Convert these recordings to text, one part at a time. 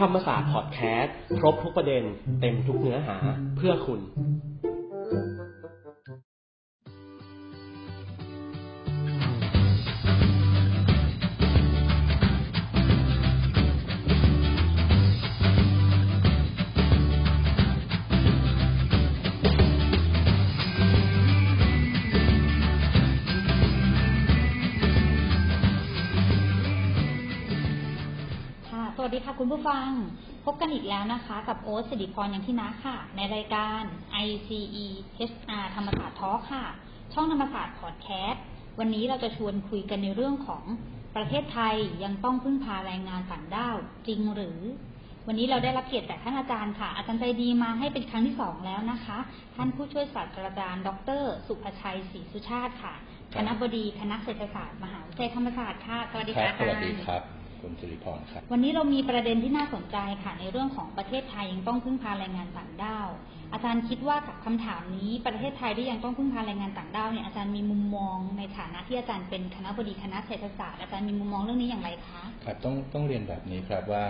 ธรรมศาสตร์พอดแคสต์ครบทุกประเด็นเต็มทุกเนื้อหาเพื่อคุณ สวัสดีคุณผู้ฟัง พบกันอีกแล้วนะคะ กับโอ๊ตสิริพรอย่างที่นะค่ะ ในรายการ ICE HR ธรรมศาสตร์ทอค่ะ ช่องธรรมศาสตร์พอดแคสต์ วันนี้เราจะชวนคุยกันในเรื่องของประเทศไทยยังต้องพึ่งพาแรงงานต่างด้าวจริงหรือ วันนี้เราได้รับเกียรติจากท่านอาจารย์ค่ะ อาจารย์ใจดีมาให้เป็นครั้งที่สองแล้วนะคะ ท่านผู้ช่วยศาสตราจารย์ ดร สุภชัยศรีสุชาติค่ะ คณะบดีคณะเศรษฐศาสตร์มหาวิทยาลัยธรรมศาสตร์ค่ะ สวัสดีค่ะอาจารย์สวัสดีครับ คุณสิริพรครับ วันนี้เรามีประเด็นที่น่าสนใจค่ะ ในเรื่องของประเทศไทยยังต้องพึ่งพาแรงงานต่างด้าว อาจารย์คิดว่ากับคำถามนี้ประเทศไทยที่ยังต้องพึ่งพาแรงงานต่างด้าวเนี่ยอาจารย์มีมุมมองในฐานะที่อาจารย์เป็นคณะบดีคณะเศรษฐศาสตร์อาจารย์มีมุมมองเรื่องนี้อย่างไรคะ ครับต้องต้องเรียนแบบนี้ครับว่า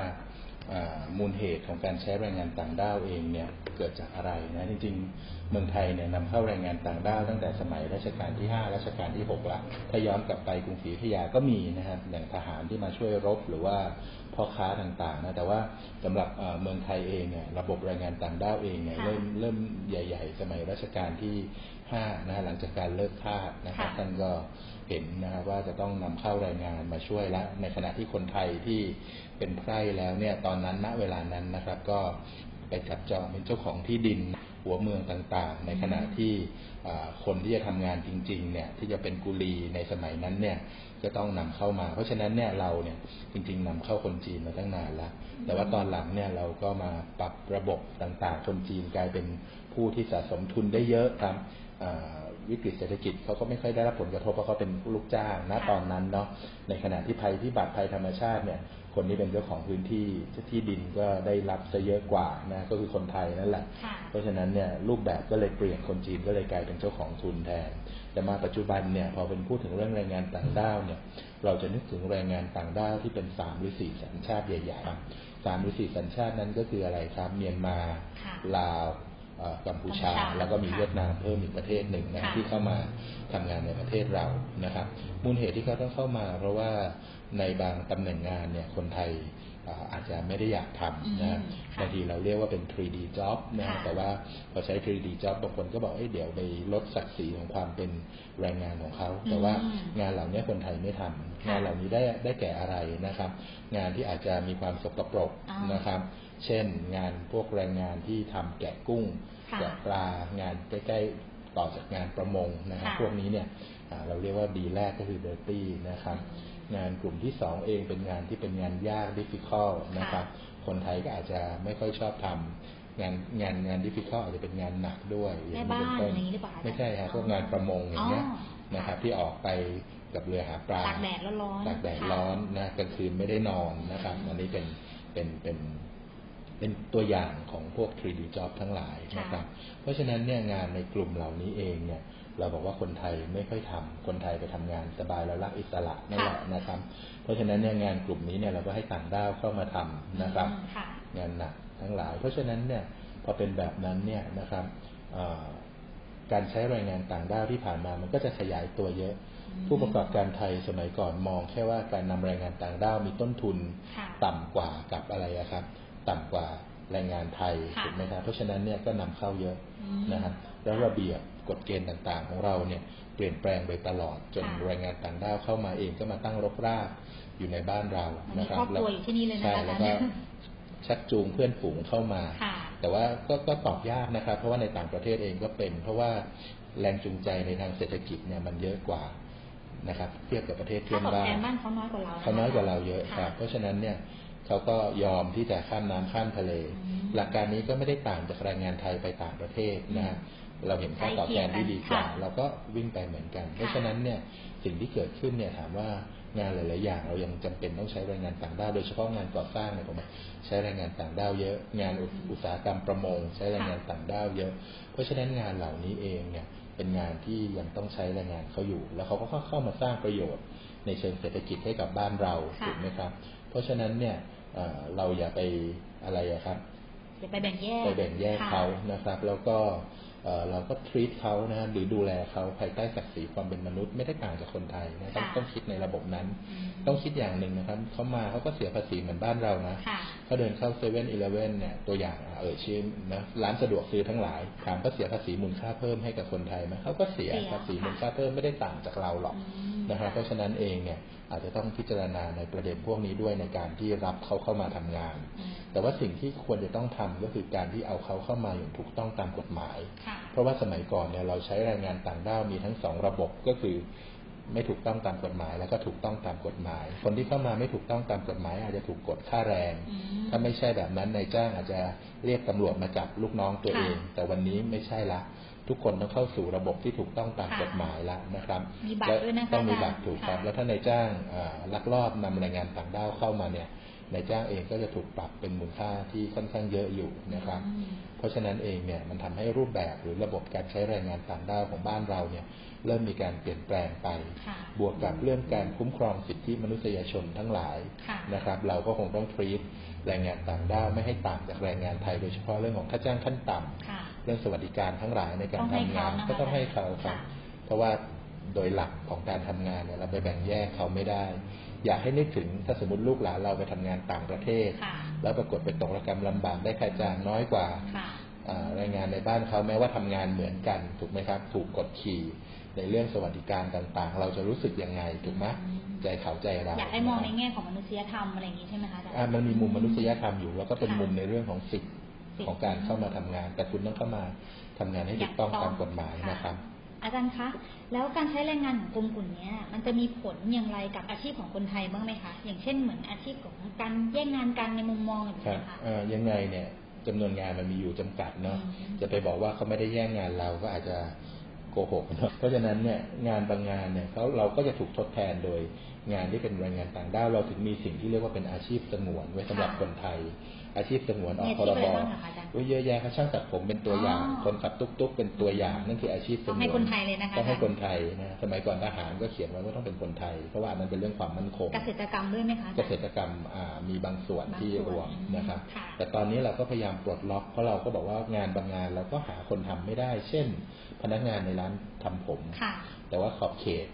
มูลเหตุของการใช้แรงงานต่างด้าวเองเนี่ยเกิดจากอะไรนะจริงๆ เมืองไทยเนี่ยนำเข้าแรงงานต่างด้าวตั้งแต่สมัยรัชกาลที่ 5 รัชกาลที่6ละถ้าย้อนกลับไปกรุงศรีอยุธยาก็มีนะครับอย่างทหารที่มาช่วยรบหรือว่าพ่อค้าต่างๆนะแต่ว่าสำหรับเมืองไทยเองเนี่ยระบบแรงงานต่างด้าวเองเนี่ยเริ่มเริ่มใหญ่ ๆ สมัยรัชกาลที่5นะหลังจากการเลิกทาสนะครับท่านก็ เห็นนะครับว่าจะต้องนำเข้าแรงงานมาช่วยและ ในขณะที่คนไทยที่เป็นไพร่แล้วเนี่ยตอนนั้นณเวลานั้นนะครับ ก็ไปจับจองเป็นเจ้าของที่ดินหัวเมืองต่างๆ ในขณะที่คนที่จะทำงานจริงๆเนี่ยที่จะเป็นกุลีในสมัยนั้นเนี่ยจะต้องนำเข้ามา เพราะฉะนั้นเนี่ยเราเนี่ยจริง ๆนำเข้าคนจีนมาตั้งนานแล้ว แต่ว่าตอนหลังเนี่ยเราก็มาปรับระบบต่างๆ คนจีนกลายเป็นผู้ที่สะสมทุนได้เยอะครับ วิกฤตเศรษฐกิจเขาก็ไม่ค่อยได้รับผลกระทบเพราะเขาเป็นลูกจ้างนะตอนนั้นเนาะในขณะที่ภัยพิบัติภัยธรรมชาติเนี่ยคนที่เป็นเจ้าของพื้นที่ที่ดินก็ได้รับซะเยอะกว่านะก็คือคนไทยนั่นแหละ เพราะฉะนั้นเนี่ยรูปแบบก็เลยเปลี่ยนคนจีนก็เลยกลายเป็นเจ้าของทุนแทน แต่มาปัจจุบันเนี่ยพอเป็นพูดถึงเรื่องแรงงานต่างด้าวเนี่ยเราจะนึกถึงแรงงานต่างด้าวที่เป็นสามหรือสี่สัญชาติใหญ่ๆสามหรือสี่สัญชาตินั้นก็คืออะไรครับ เมียนมาลาว กัมพูชา แล้วก็มีเวียดนามเพิ่มอีกประเทศหนึ่งนะที่เข้ามาทำงานในประเทศเรานะครับ มูลเหตุที่เขาต้องเข้ามา เพราะว่าในบางตำแหน่งงานเนี่ยคนไทย อาจจะไม่ได้อยากทำนะบางทีเราเรียกว่าเป็น 3D job นะแต่ว่าพอใช้ 3D job บางคนก็บอกเอ้ยเดี๋ยวไปลดศักดิ์ศรีของความเป็นแรงงานของเขา แต่ว่างานเหล่านี้คนไทยไม่ทำงานเหล่านี้ได้ได้แก่อะไรนะครับ งานที่อาจจะมีความสกปรกนะครับ เช่นงานพวกแรงงานที่ทำแกะกุ้งแกะปลางานใกล้ๆต่อจากงานประมงนะครับพวกนี้เนี่ยเราเรียกว่าดีแรกก็คือ dirty นะครับ งานกลุ่มที่สองเองเป็นงานที่เป็นงานยาก difficult นะครับ คนไทยก็อาจจะไม่ค่อยชอบทำงานงานงาน difficult อาจจะเป็นงานหนักด้วยอย่างนี้เป็นต้นไม่ใช่ครับพวกงานประมงอย่างเงี้ยนะครับ ที่ออกไปกับเรือหาปลาตากแดดร้อนตากแดดร้อนนะกลางคืนไม่ได้นอนนะครับ อันนี้เป็นเป็นเป็นเป็นตัวอย่างของพวก 3D job ทั้งหลายนะครับ เพราะฉะนั้นเนี่ยงานในกลุ่มเหล่านี้เองเนี่ย เราบอกว่าคนไทยไม่ค่อยทำคนไทยไปทำงานสบายแล้วรักอิสระนั่นแหละนะครับ เพราะฉะนั้นเนี่ยงานกลุ่มนี้เนี่ยเราก็ให้ต่างด้าวเข้ามาทำนะครับ งานหนักทั้งหลาย เพราะฉะนั้นเนี่ยพอเป็นแบบนั้นเนี่ยนะครับการใช้แรงงานต่างด้าวที่ผ่านมามันก็จะขยายตัวเยอะ ผู้ประกอบการไทยสมัยก่อนมองแค่ว่าการนำแรงงานต่างด้าวมีต้นทุนต่ำกว่ากับอะไรครับ ต่ำกว่าแรงงานไทยถูกไหมครับเพราะฉะนั้นเนี่ยก็นำเข้าเยอะนะครับแล้วระเบียบ กฎเกณฑ์ต่างๆ ของเราเนี่ยเปลี่ยนแปลงไปตลอด จนแรงงานต่างด้าวเข้ามาเองก็มาตั้งรกรากอยู่ในบ้านเรานะครับแล้วใช่แล้วก็ชักจูงเพื่อนฝูงเข้ามา แต่ว่าก็ก็ตอบยากนะครับ เพราะว่าในต่างประเทศเองก็เป็น เพราะว่าแรงจูงใจในทางเศรษฐกิจเนี่ยมันเยอะกว่านะครับเทียบกับประเทศเพื่อนบ้านเขาน้อยกว่าเราเขาน้อยกว่าเราเยอะครับ เพราะฉะนั้นเนี่ยเขาก็ยอมที่จะข้ามน้ำข้ามทะเล หลักการนี้ก็ไม่ได้ต่างจากแรงงานไทยไปต่างประเทศนะ เราเห็นค่าตอบแทนที่ดีกว่าเราก็วิ่งไปเหมือนกัน เพราะฉะนั้นเนี่ยสิ่งที่เกิดขึ้นเนี่ยถามว่างานหลาย ๆ อย่างเรายังจำเป็นต้องใช้แรงงานต่างด้าวโดยเฉพาะงานก่อสร้างเนี่ยผมใช้แรงงานต่างด้าวเยอะ งานอุตสาหกรรมประมง ใช้แรงงานต่างด้าวเยอะ เพราะฉะนั้นงานเหล่านี้เองเนี่ยเป็นงานที่ยังต้องใช้แรงงานเขาอยู่ แล้วเขาก็เข้ามาสร้างประโยชน์ ในเชิงเศรษฐกิจให้กับบ้านเราถูกไหมครับ เพราะฉะนั้นเนี่ยเอ่อเราอย่าไปอะไรอะครับอย่าไปแบ่งแยกไปแบ่งแยกค่ะเขานะครับ แล้วก็ เอ่อเราก็ treat เขานะหรือดูแลเขาภายใต้ศักดิ์ศรีความเป็นมนุษย์ไม่ได้ต่างจากคนไทยนะต้องค่ะต้องคิดในระบบนั้นอืมต้องคิดอย่างหนึ่งนะครับเขามาเขาก็เสียภาษีเหมือนบ้านเรานะค่ะเขาเดินเข้าเซเว่นอีเลฟเว่นเนี่ยตัวอย่างอะเออชื่อนะร้านสะดวกซื้อทั้งหลายถามเขาเสียภาษีมูลค่าเพิ่มให้กับคนไทยไหมเขาก็เสียเสียภาษีค่ะมูลค่าเพิ่มไม่ได้ต่างจากเราหรอกอืม นะครับเพราะฉะนั้นเองเนี่ยอาจจะต้องพิจารณาในประเด็นพวกนี้ด้วยในการที่รับเขาเข้ามาทำงานอืมแต่ว่าสิ่งที่ควรจะต้องทำก็คือการที่เอาเขาเข้ามาอย่างถูกต้องตามกฎหมายค่ะเพราะว่าสมัยก่อนเนี่ยเราใช้แรงงานต่างด้าวมีทั้งสองระบบก็คือไม่ถูกต้องตามกฎหมาย แล้วก็ถูกต้องตามกฎหมาย คนที่เข้ามาไม่ถูกต้องตามกฎหมาย อาจจะถูกกดค่าแรงอืมถ้าไม่ใช่แบบนั้นนายจ้างอาจจะเรียกตำรวจมาจับลูกน้องตัวค่ะเอง แต่วันนี้ไม่ใช่ละ ทุกคนต้องเข้าสู่ระบบที่ถูกต้องตามค่ะกฎหมายแล้วนะครับมีบัตรและด้วยนะคะต้องมีอาจารย์บัตรถูกครับค่ะแล้วถ้านายจ้างอ่าลักลอบนำแรงงานต่างด้าวเข้ามาเนี่ย นายจ้างเองก็จะถูกปรับเป็นมูลค่าที่ค่อนข้างเยอะอยู่นะครับอืมเพราะฉะนั้นเองเนี่ยมันทำให้รูปแบบหรือระบบการใช้แรงงานต่างด้าวของบ้านเราเนี่ยเริ่มมีการเปลี่ยนแปลงไปค่ะบวกกับเรื่องการคุ้มครองสิทธิมนุษยชนทั้งหลายค่ะนะครับ เราก็คงต้อง treat แรงงานต่างด้าวไม่ให้ต่างจากแรงงานไทยโดยเฉพาะเรื่องของค่าจ้างขั้นต่ำค่ะเรื่องสวัสดิการทั้งหลายในการต้องให้ทำงานเขานะคะก็ต้องให้เขาครับค่ะเพราะว่า โดยหลักของการทำงานเนี่ยเราไปแบ่งแยกเขาไม่ได้ อยากให้นึกถึงถ้าสมมติลูกหลานเราไปทำงานต่างประเทศค่ะแล้วปรากฏไปตกระกรรมลำบากได้ค่าจ้างน้อยกว่าค่ะอ่าแรงงานในบ้านเขาแม้ว่าทำงานเหมือนกัน ถูกไหมครับ ถูกกดขี่ในเรื่องสวัสดิการต่างๆ เราจะรู้สึกยังไงถูกไหมอืมใจเขาใจเราอยากให้มองในนะครับแง่ของมนุษยธรรมอะไรอย่างนี้ใช่ไหมคะอาจารย์อ่ามันมีมุมมนุษยธรรมอยู่ แล้วก็เป็นค่ะมุมในเรื่องของสิทธิ์สิทธิ์ของการเข้ามาทำงาน แต่คุณต้องเข้ามาทำงานให้ถูกต้องตามกฎหมายะนะครับ อาจารย์คะ แล้วการใช้แรงงานของกลุ่มกลุ่มเนี้ยมันจะมีผลอย่างไรกับอาชีพของคนไทยบ้างไหมคะ อย่างเช่นเหมือนอาชีพของการแย่งงานกันในมุมมองอย่างครันี้บค่ะเอ่อยังไงเนี่ยจำนวนงานมันมีอยู่จำกัดเนาะอืมจะไปบอกว่าเขาไม่ได้แย่งงานเราก็อาจจะโกหกเนาะเพราะฉะนั้นเนี่ยงานบางงานเนี่ยเขาเราก็จะถูกทดแทนโดย งานที่เป็นแรงงานต่างด้าวเราถึงมีสิ่งที่เรียกว่าเป็นอาชีพสงวนไว้สำหรับค่ะคนไทย อาชีพสงวนออกมีพอาชีรพอะไรบบ้างอะคะอาจารย์โอ้ยเยอะแยะครับช่างตัดผมเป็นตัวอย่างอ๋อคนขับตุ๊กๆเป็นตัวอย่าง นั่นคืออาชีพสงวนต้องให้คนไทยเลยนะคะต้องให้อาจารย์คนไทยนะสมัยก่อนทหารก็เขียนไว้ว่าต้องเป็นคนไทย เพราะว่าอันนั้นเป็นเรื่องความมั่นคง เกษตรกรรมด้วยไหมคะอาเกจารย์ษตรกรรมอ่ามีบางส่วนบางที่ส่วนรวมนะครับค่ะแต่ตอนนี้เราก็พยายามปลดล็อกเพราะเราก็บอกว่างานบางงานเราก็หาคนทำไม่ได้ เช่น พนักงานในร้านทำผมค่ะแต่ว่าขอบเขต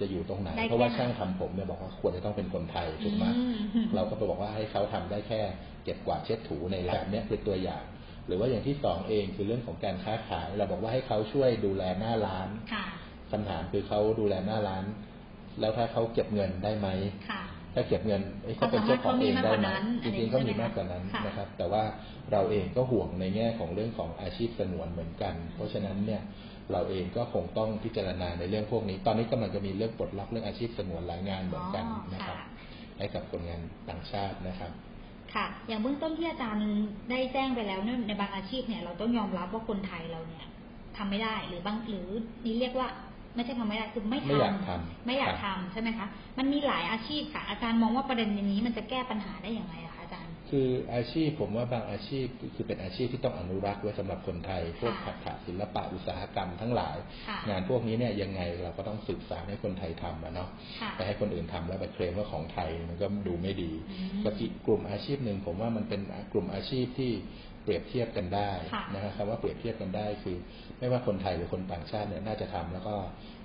จะอยู่ตรงไหนได้แค่เพราะว่าช่างทำผมเนี่ยบอกว่าควรจะต้องเป็นคนไทยถูกไหมอืมเราก็ไปบอกว่าให้เขาทำได้แค่เก็บกวาดเช็ดถูในร้านเนี้ยคือตัวอย่าง หรือว่าอย่างที่สองเองคือเรื่องของการค้าขาย เราบอกว่าให้เขาช่วยดูแลหน้าร้านค่ะคำถามคือเขาดูแลหน้าร้าน แล้วถ้าเขาเก็บเงินได้ไหมค่ะ ถ้าเก็บเงินเอ้ยเขาเป็นเจ้าของเองได้ไหมจริงๆก็มีมากกว่านั้นค่ะนะครับ แต่ว่าเราเองก็ห่วงในแง่ของเรื่องของอาชีพสงวนเหมือนกัน เพราะฉะนั้นเนี่ยเราเองก็คงต้องพิจารณาในเรื่องพวกนี้ ตอนนี้กำลังจะมีเรื่องปลดล็อกเรื่องอาชีพสงวนหลายงานเหมือนกันอ๋อนะครับค่ะให้กับคนงานต่างชาตินะครับค่ะ อย่างเบื้องต้นที่อาจารย์ได้แจ้งไปแล้วเนี่ยในบางอาชีพเนี่ยเราต้องยอมรับว่าคนไทยเราเนี่ยทำไม่ได้หรือบางหรือนี่เรียกว่า ไม่ใช่ทำไม่ได้คือไม่ทำไม่อยากทำไม่อยากครัทำบใช่ไหมคะมันมีหลายอาชีพค่ะ อาจารย์มองว่าประเด็นนี้มันจะแก้ปัญหาได้อย่างไรอะคะอาจารย์ คืออาชีพผมว่าบางอาชีพคือเป็นอาชีพที่ต้องอนุรักษ์ไว้สำหรับคนไทย พวกค่ะขัดขาศิลปะอุตสาหกรรมทั้งหลายค่ะงานพวกนี้เนี่ยยังไงเราก็ต้องสืบสานให้คนไทยทำอะเนาะค่ะไปให้คนอื่นทำแล้วไปเคลมว่าของไทยมันก็ดูไม่ดีอืมก็อีกกลุ่มอาชีพหนึ่งผมว่ามันเป็นกลุ่มอาชีพที่ เปรียบเทียบกันได้ค่ะนะครับคำว่าเปรียบเทียบกันได้คือ ไม่ว่าคนไทยหรือคนต่างชาติเนี่ยน่าจะทำแล้วก็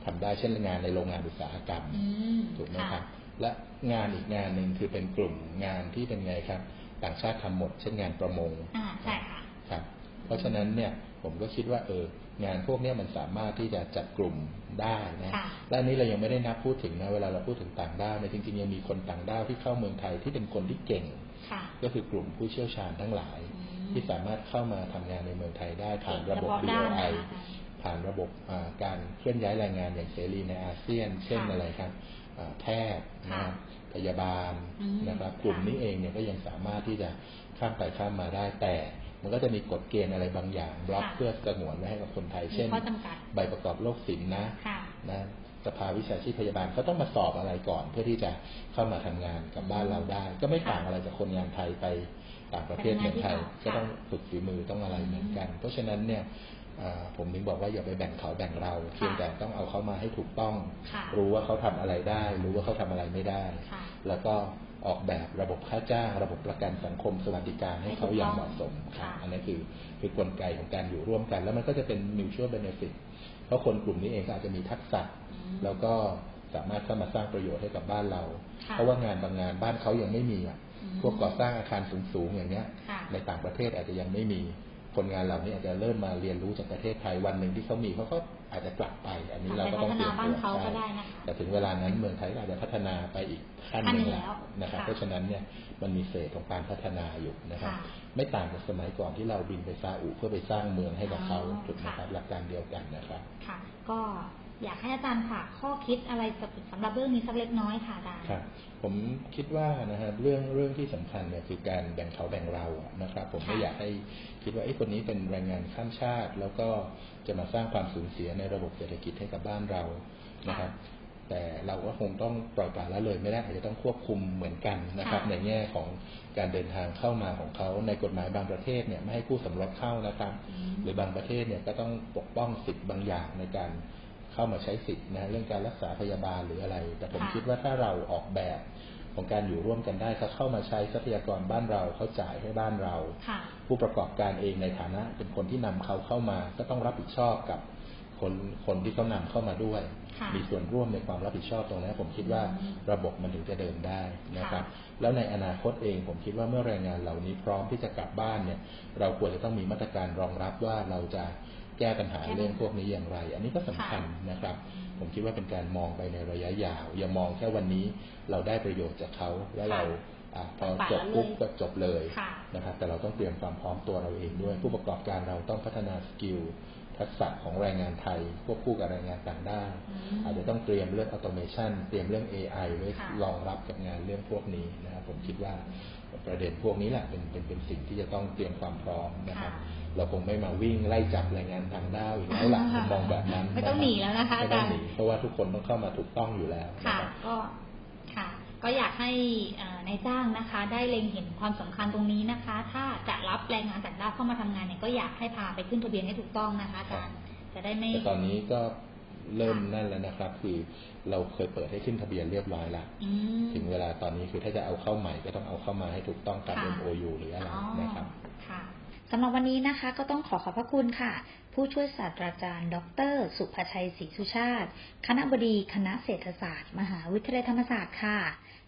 ทำได้เช่นงานในโรงงานอุตสาหกรรมอืมถูกไหมคค่ะรับ และงานอีกงานหนึ่งคือเป็นกลุ่มงานที่เป็นไงครับ ต่างชาติทำหมด เช่นงานประมงอ่าใช่ค่ะครับ เพราะฉะนั้นเนี่ยผมก็คิดว่าเอองานพวกเนี้ยมันสามารถที่จะจัดกลุ่มได้นะค่ะและอันนี้เรายังไม่ได้นับพูดถึงนะเวลาเราพูดถึงต่างด้าวเนี่ยจริงๆยังมีคนต่างด้าวที่เข้าเมืองไทยที่เป็นคนที่เก่งค่ะก็คือกลุ่มผู้เชี่ยวชาญทั้งหลายอืม ที่สามารถเข้ามาทำงานในเมืองไทยได้ผ่านระบบเฉพาะด้าน BOI นะคะผ่านระบบอ่าการเคลื่อนย้ายแรงงานอย่างเสรีในอาเซียน เช่นค่ะอะไรครับอ่าแพทย์ค่ะนะครับพยาบาลอืมนะครับ กลุ่มค่ะนี้เองเนี่ยก็ยังสามารถที่จะข้ามไปข้ามมาได้แต่มันก็จะมีกฎเกณฑ์อะไรบางอย่างบล็อกค่ะเพื่อสงวนไว้ให้กับคนไทยมีเช่นข้อจำกัดใบประกอบโรคศิลป์นะค่ะนะสภาวิชาชีพพยาบาลเขาต้องมาสอบอะไรก่อน เพื่อที่จะเข้ามาทำงานกับบ้านเราได้ ก็ไม่ต่างอะไรจากคนงานไทยไป ต่างประเทศเหมือนไทยไปทำงานที่ต่างก็ต้องฝึกฝีมือต้องอะไรเหมือนกัน เพราะฉะนั้นเนี่ยอ่าผมถึงบอกว่าอย่าไปแบ่งเขาแบ่งเราเพียงแต่ต้องเอาเขามาให้ถูกต้องค่ะรู้ว่าเขาทำอะไรได้ รู้ว่าเขาทำอะไรไม่ได้ค่ะแล้วก็ออกแบบระบบค่าจ้าง ระบบประกันสังคมสวัสดิการให้เขาอย่างเหมาะสมครับค่ะอันนี้คือคือกลไกของการอยู่ร่วมกัน แล้วมันก็จะเป็น mutual benefit เพราะคนกลุ่มนี้เองก็อาจจะมีทักษะอืมแล้วก็สามารถเข้ามาสร้างประโยชน์ให้กับบ้านเราค่ะเพราะว่างานบางงานบ้านเขายังไม่มีอะอืม พวกก่อสร้างอาคารสูงๆอย่างเงี้ยค่ะในต่างประเทศอาจจะยังไม่มีคนงานเหล่านี้อาจจะเริ่มมาเรียนรู้จากประเทศไทยวันหนึ่งที่เขามีเขาก็อาจจะกลับไป อันนี้เราก็ต้องเตรียมไปพัฒนาบ้านเขาตัวก็ได้นะคะแต่ถึงเวลานั้นเมืองไทยก็อาจจะพัฒนาไปอีกขั้นหขั้นนึ่งหนึ่งแล้วแล้วนะครับค่ะเพราะฉะนั้นเนี่ยมันมีเศษของการพัฒนาอยู่นะครับค่ะไม่ต่างจากสมัยก่อนที่เราบินไปซาอุเพื่อไปสร้างเมืองให้กับเขาอ๋อถูกไหมครับค่ะหลักการเดียวกันนะครับค่ะก็ อยากให้อาจารย์ฝากข้อคิดอะไรสำหรับเรื่องนี้สักเล็กน้อยค่ะอาจารย์ครับผมคิดว่านะครับเรื่องเรื่องที่สำคัญเนี่ยคือการแบ่งเขาแบ่งเราอะนะครับ ผมไม่ค่ะอยากให้คิดว่าไอ้ยคนนี้เป็นแรงงานข้ามชาติ แล้วก็จะมาสร้างความสูญเสียในระบบเศรษฐกิจให้กับบ้านเรานะครับแต่เราก็คงต้องปล่อยปละละเลยไม่ได้อาจจะต้องควบคุมเหมือนกันนะครับค่ะในแง่ของการเดินทางเข้ามาของเขาในกฎหมายบางประเทศเนี่ยไม่ให้คู่สมรสเข้านะครับอืมหรือบางประเทศเนี่ยก็ต้องปกป้องสิทธิ์บางอย่างในการ เข้ามาใช้สิทธิ์นะเรื่องการรักษาพยาบาลหรืออะไร แต่ผมค่ะคิดว่าถ้าเราออกแบบของการอยู่ร่วมกันได้เขาเข้ามาใช้ทรัพยากรบ้านเราเขาจ่ายให้บ้านเราค่ะผู้ประกอบการเองในฐานะ เป็นคนที่นำเขาเข้ามา ก็ต้องรับผิดชอบกับคนคนที่เขานำเข้ามาด้วยค่ะมีส่วนร่วมในความรับผิดชอบตรงนั้นผมคิดว่าอืมระบบมันถึงจะเดินได้นะครับค่ะแล้วในอนาคตเองผมคิดว่าเมื่อแรงงานเหล่านี้พร้อมที่จะกลับบ้านเนี่ย เราควรจะต้องมีมาตรการรองรับว่าเราจะ แก้ปัญหาแก้ปัญหาเรื่องพวกนี้อย่างไร อันนี้ก็สำคัญนะครับ ผมคิดว่าเป็นการมองไปในระยะยาว อย่ามองแค่วันนี้เราได้ประโยชน์จากเขาแล้วเราอะพอจบปุ๊บก็จบเลยค่ะนะครับ แต่เราต้องเตรียมความพร้อมตัวเราเองด้วย ผู้ประกอบการเราต้องพัฒนา skill ทักษะของแรงงานไทยควบคู่กับแรงงานต่างด้าวอืมอาจจะต้องเตรียมเรื่อง automation เตรียมเรื่อง AI ไว้ค่ะรองรับกับงานเรื่องพวกนี้นะครับผมคิดว่าประเด็นพวกนี้แหละเป็นเป็นเป็นสิ่งที่จะต้องเตรียมความพร้อมนะครับค่ะเราคงไม่มาวิ่งไล่จับแรงงานต่างด้าวอีกแล้วหลังผมมองแบบนั้นไม่ต้องหนีแล้วนะคะไม่ต้องอาจารย์หนีเพราะว่าทุกคนต้องเข้ามาถูกต้องอยู่แล้วนะค่ะครับก็ค่ะ ก็อยากให้เอ่อนายจ้างนะคะ ได้เล็งเห็นความสำคัญตรงนี้นะคะ ถ้าจะรับแรงงานต่างด้าวเข้ามาทำงานเนี่ยก็อยากให้พาไปขึ้นทะเบียนให้ถูกต้องนะคะอาจารย์จะได้ไม่แต่ตอนนี้ก็เริ่มค่ะนั่นแล้วนะครับ คือเราเคยเปิดให้ขึ้นทะเบียนเรียบร้อยแล้วอืมถึงเวลาตอนนี้คือถ้าจะเอาเข้าใหม่ก็ต้องเอาเข้ามาให้ถูกต้องตามค่ะ MOU หรืออะไรอ๋อนะครับค่ะสำหรับวันนี้นะคะ ก็ต้องขอขอบพระคุณค่ะ ผู้ช่วยศาสตราจารย์ ดร สุภชัยศรีสุชาติ คณะบดีคณะเศรษฐศาสตร์ มหาวิทยาลัยธรรมศาสตร์ค่ะ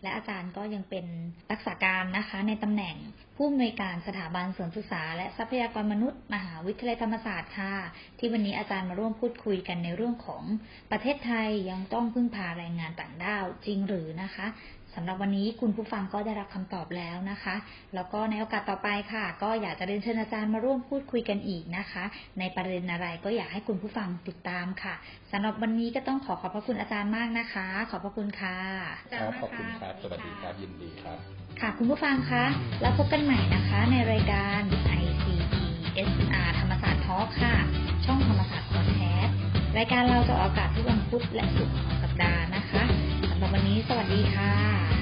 และอาจารย์ก็ยังเป็นรักษาการนะคะ ในตำแหน่งผู้อำนวยการสถาบันส่วนศึกษา และทรัพยากรมนุษย์ มหาวิทยาลัยธรรมศาสตร์ค่ะ ที่วันนี้อาจารย์มาร่วมพูดคุยกันในเรื่องของประเทศไทยยังต้องพึ่งพาแรงงานต่างด้าวจริงหรือนะคะ สำหรับวันนี้คุณผู้ฟังก็ได้รับคำตอบแล้วนะคะ แล้วก็ในโอกาสต่อไปค่ะ ก็อยากจะเรียนเชิญอาจารย์มาร่วมพูดคุยกันอีกนะคะ ในประเด็นอะไรก็อยากให้คุณผู้ฟังติดตามค่ะสำหรับวันนี้ก็ต้องขอขอบพระคุณอาจารย์มากนะคะ ขอบพระคุณค่ะครับขอบคุณครับสวัสดีครับยินดีครับ ค่ะคุณผู้ฟังคะแล้วพบกันใหม่นะคะ ในรายการ ICESR ธรรมศาสตร์ทอล์ค่ะ ช่องธรรมศาสตร์พอดแคสต์รายการเราจะออกอากาศทุกวันพุธและศุกร์ของสัปดาห์นะคะสำหรับ วันนี้สวัสดีค่ะ